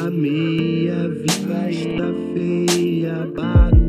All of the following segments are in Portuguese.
A meia vida está feia, barulho.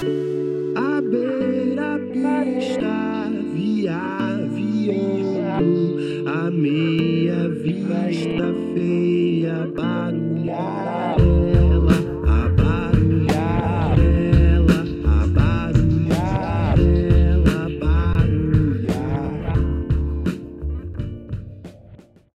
A beira-pista via avião, a meia vista feia barulhada.